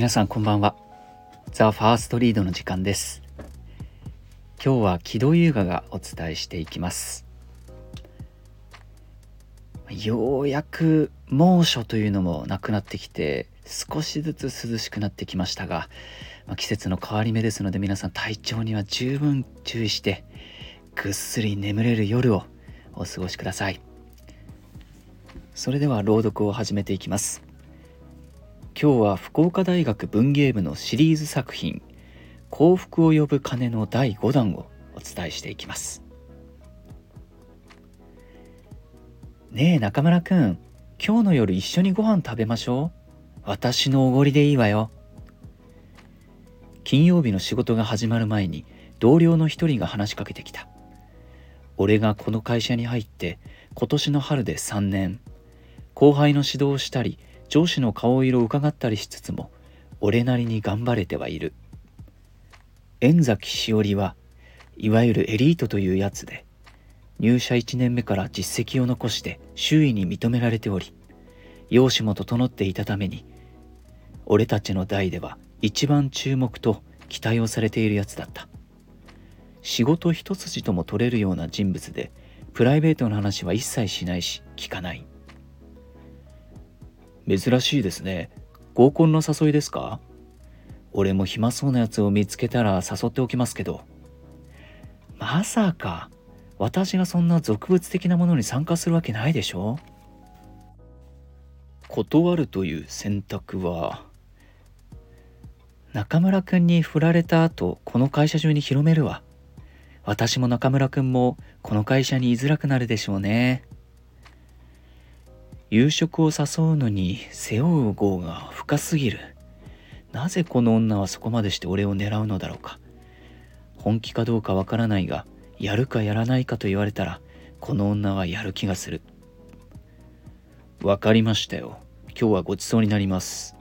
皆さんこんばんは。ザ・ファーストリードの時間です。今日は木戸優雅がお伝えしていきます。ようやく猛暑というのもなくなってきて少しずつ涼しくなってきましたが、まあ、季節の変わり目ですので皆さん体調には十分注意してぐっすり眠れる夜をお過ごしください。それでは朗読を始めていきます。今日は福岡大学文芸部のシリーズ作品幸福を呼ぶ鐘の第5弾をお伝えしていきます。ねえ中村くん今日の夜一緒にご飯食べましょう？私のおごりでいいわよ。金曜日の仕事が始まる前に同僚の一人が話しかけてきた。俺がこの会社に入って今年の春で3年。後輩の指導をしたり上司の顔色を伺ったりしつつも俺なりに頑張れてはいる。円崎しおりはいわゆるエリートというやつで入社1年目から実績を残して周囲に認められており容姿も整っていたために俺たちの代では一番注目と期待をされているやつだった。仕事一筋とも取れるような人物でプライベートの話は一切しないし聞かない。珍しいですね。合コンの誘いですか？俺も暇そうなやつを見つけたら誘っておきますけど。まさか私がそんな俗物的なものに参加するわけないでしょ？断るという選択は中村くんに振られた後この会社中に広めるわ。私も中村くんもこの会社に居づらくなるでしょうね。夕食を誘うのに背負う業が深すぎる。なぜこの女はそこまでして俺を狙うのだろうか。本気かどうかわからないがやるかやらないかと言われたらこの女はやる気がする。わかりましたよ。今日はごちそうになります。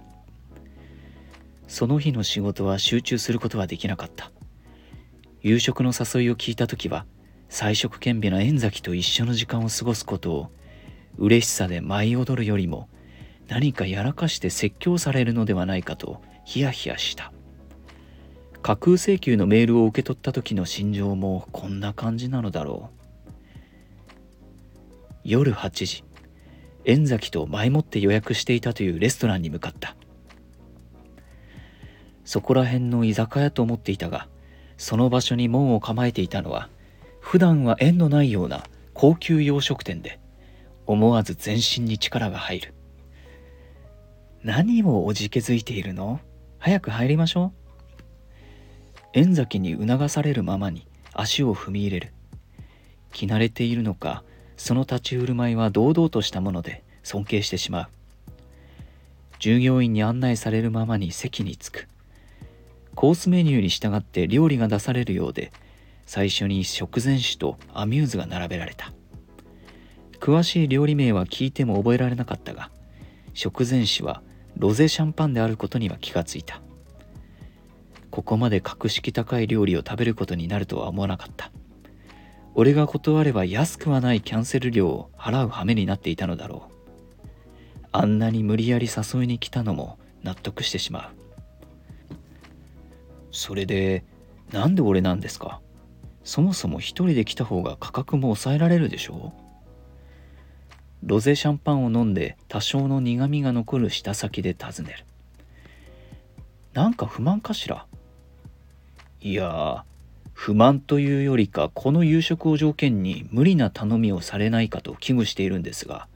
その日の仕事は集中することはできなかった。夕食の誘いを聞いた時は彩色兼備な円崎と一緒の時間を過ごすことを嬉しさで舞い踊るよりも何かやらかして説教されるのではないかとヒヤヒヤした。架空請求のメールを受け取った時の心情もこんな感じなのだろう。夜8時円崎と前もって予約していたというレストランに向かった。そこら辺の居酒屋と思っていたがその場所に門を構えていたのは普段は縁のないような高級洋食店で思わず全身に力が入る。何をおじけづいているの？早く入りましょう。円崎に促されるままに足を踏み入れる。着慣れているのかその立ち振る舞いは堂々としたもので尊敬してしまう。従業員に案内されるままに席に着く。コースメニューに従って料理が出されるようで最初に食前酒とアミューズが並べられた。詳しい料理名は聞いても覚えられなかったが食前酒はロゼシャンパンであることには気がついた。ここまで格式高い料理を食べることになるとは思わなかった。俺が断れば安くはないキャンセル料を払う羽目になっていたのだろう。あんなに無理やり誘いに来たのも納得してしまう。それでなんで俺なんですか？そもそも一人で来た方が価格も抑えられるでしょう？ロゼシャンパンを飲んで多少の苦みが残る舌先で尋ねる。なんか不満かしら？いや不満というよりかこの夕食を条件に無理な頼みをされないかと危惧しているんですが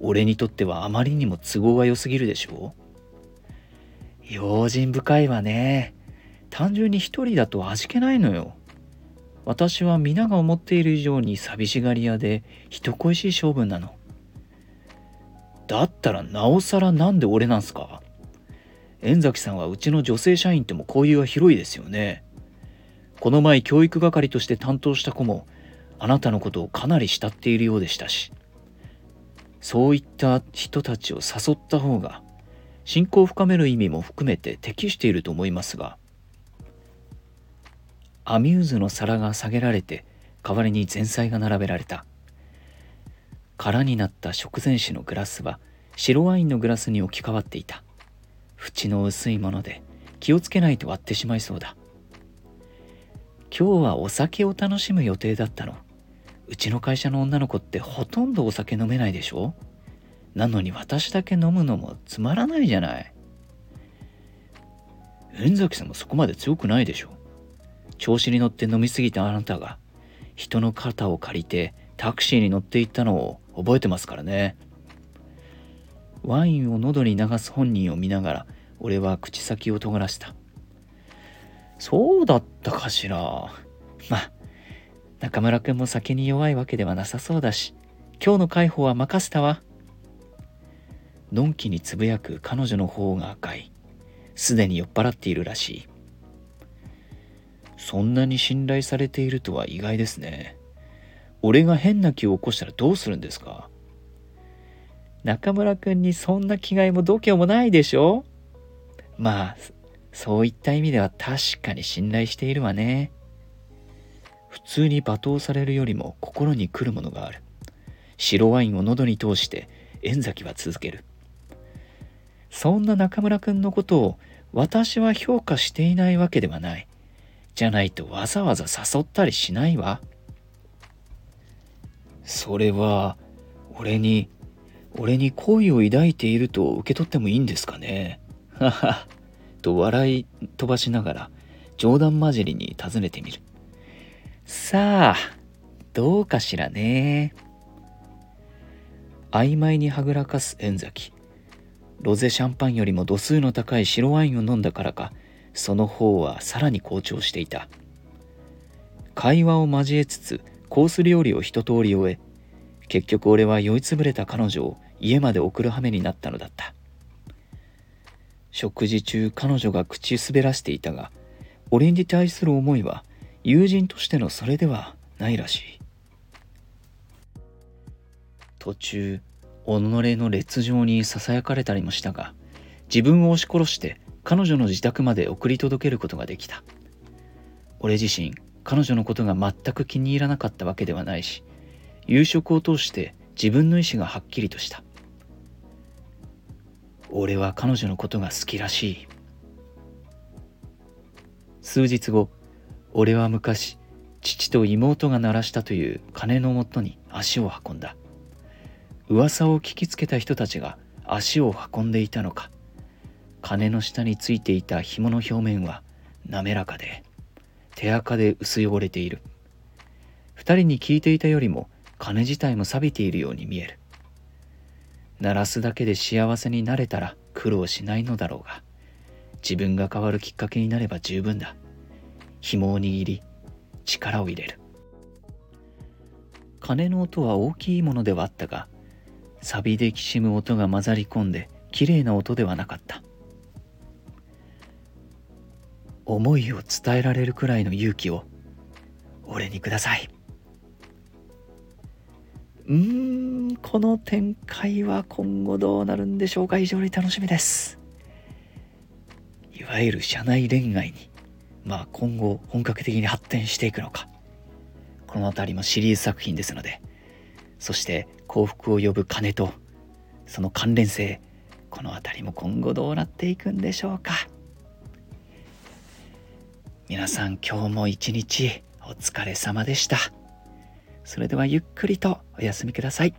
俺にとってはあまりにも都合が良すぎるでしょう？用心深いわね。単純に一人だと味気ないのよ。私は皆が思っている以上に寂しがり屋で人恋しい性分なの。だったらなおさらなんで俺なんすか？円崎さんはうちの女性社員とも交友は広いですよね。この前教育係として担当した子もあなたのことをかなり慕っているようでしたし。そういった人たちを誘った方が信仰を深める意味も含めて適していると思いますが。アミューズの皿が下げられて代わりに前菜が並べられた。空になった食前酒のグラスは白ワインのグラスに置き換わっていた。縁の薄いもので気をつけないと割ってしまいそうだ。今日はお酒を楽しむ予定だったの。うちの会社の女の子ってほとんどお酒飲めないでしょ？なのに私だけ飲むのもつまらないじゃない。円崎さんもそこまで強くないでしょ？調子に乗って飲みすぎたあなたが人の肩を借りてタクシーに乗っていったのを覚えてますからね。ワインを喉に流す本人を見ながら俺は口先を尖らした。そうだったかしら。まあ中村くんも酒に弱いわけではなさそうだし今日の介抱は任せたわ。のんきにつぶやく彼女の方が赤い。すでに酔っ払っているらしい。そんなに信頼されているとは意外ですね。俺が変な気を起こしたらどうするんですか？中村くんにそんな気概も度胸もないでしょ？まあそういった意味では確かに信頼しているわね。普通に罵倒されるよりも心に来るものがある。白ワインを喉に通して円崎は続ける。そんな中村くんのことを私は評価していないわけではない。じゃないとわざわざ誘ったりしないわ。それは、俺に、俺に恋を抱いていると受け取ってもいいんですかね？はは、と笑い飛ばしながら冗談交じりに尋ねてみる。さあ、どうかしらね？曖昧にはぐらかす円崎。ロゼシャンパンよりも度数の高い白ワインを飲んだからかその方はさらに好調していた会話を交えつつコース料理を一通り終え結局俺は酔いつぶれた彼女を家まで送る羽目になったのだった。食事中彼女が口滑らせていたが俺に対する思いは友人としてのそれではないらしい。途中己の劣情にささやかれたりもしたが自分を押し殺して彼女の自宅まで送り届けることができた。俺自身彼女のことが全く気に入らなかったわけではないし夕食を通して自分の意志がはっきりとした。俺は彼女のことが好きらしい。数日後俺は昔父と妹が鳴らしたという鐘のもとに足を運んだ。噂を聞きつけた人たちが足を運んでいたのか。鐘の下についていた紐の表面は滑らかで。手垢で薄汚れている。二人に聞いていたよりも鐘自体も錆びているように見える。鳴らすだけで幸せになれたら苦労しないのだろうが自分が変わるきっかけになれば十分だ。紐を握り力を入れる。鐘の音は大きいものではあったがサビできしむ音が混ざり込んで綺麗な音ではなかった。思いを伝えられるくらいの勇気を俺にください。うーんこの展開は今後どうなるんでしょうか？非常に楽しみです。いわゆる社内恋愛にまあ今後本格的に発展していくのか。この辺りもシリーズ作品ですのでそして幸福を呼ぶ金とその関連性この辺りも今後どうなっていくんでしょうか？皆さん今日も一日お疲れ様でした。それではゆっくりとお休みください。